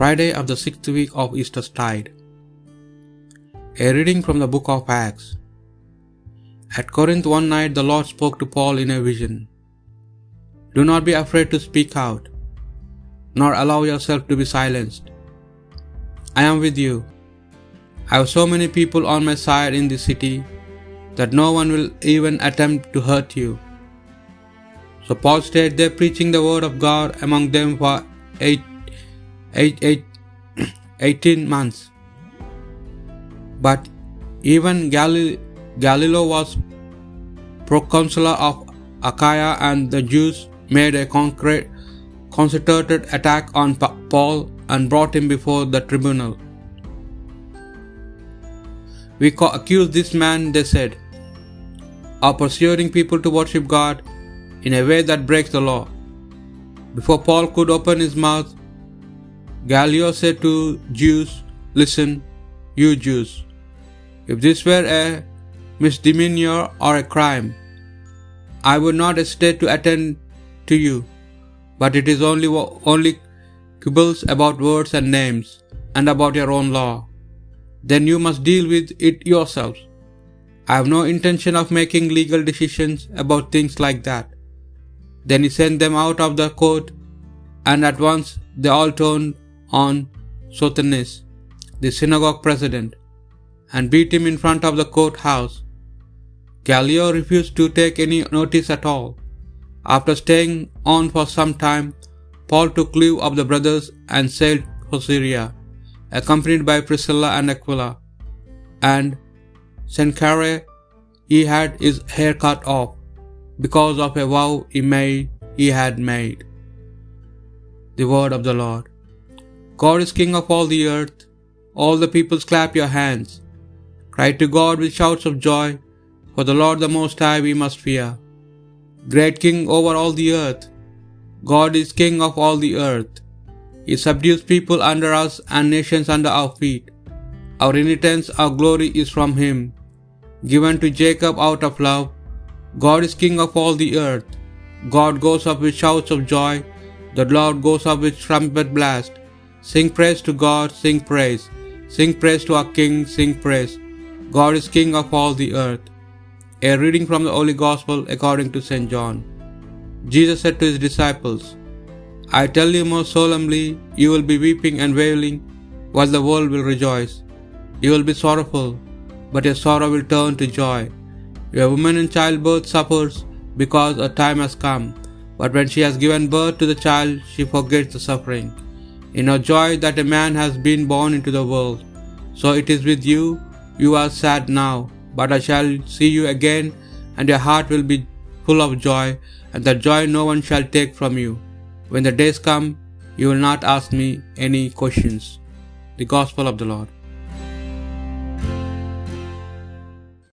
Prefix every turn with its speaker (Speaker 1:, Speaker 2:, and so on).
Speaker 1: Friday of the sixth week of Eastertide. A reading from the book of Acts. At Corinth one night the Lord spoke to Paul in a vision. Do not be afraid to speak out, nor allow yourself to be silenced. I am with you. I have so many people on my side in this city that no one will even attempt to hurt you. So Paul stayed there preaching the word of God among them for eight, eight, eight, 18 months. But even Gal- Gallio was proconsular of Achaia, and the Jews made a concrete, concerted attack on Pa- Paul and brought him before the tribunal. We co- accuse this man, they said, of persuading people to worship God in a way that breaks the law. Before Paul could open his mouth, Gallio said to Jews, Listen, you Jews, if this were a misdemeanor or a crime, I would not hesitate to attend to you, but it is only, only quibbles about words and names, and about your own law. Then you must deal with it yourselves. I have no intention of making legal decisions about things like that. Then he sent them out of the court, and at once they all turned on Sosthenes, the synagogue president, and beat him in front of the courthouse. Gallio refused to take any notice at all. After staying on for some time, Paul took leave of the brothers and sailed for Syria, accompanied by Priscilla and Aquila. And Cenchreae he had his hair cut off, because of a vow he made he had made. The word of the Lord. God is King of all the earth. All the peoples clap your hands. Cry to God with shouts of joy, for the Lord the Most High we must fear. Great King over all the earth. God is King of all the earth. He subdues people under us and nations under our feet. Our inheritance, our glory is from Him, given to Jacob out of love. God is King of all the earth. God goes up with shouts of joy. The Lord goes up with trumpet blast. Sing praise to God, sing praise. Sing praise to our King, sing praise. God is King of all the earth. A reading from the Holy Gospel according to St. John. Jesus said to his disciples, I tell you most solemnly, you will be weeping and wailing, while the world will rejoice. You will be sorrowful, but your sorrow will turn to joy. Your woman in childbirth suffers because a time has come, but when she has given birth to the child, she forgets the suffering. In her joy that a man has been born into the world. So it is with you. You are sad now, but I shall see you again, and your heart will be full of joy, and that joy no one shall take from you. When the days come, you will not ask me any questions. The Gospel of the Lord.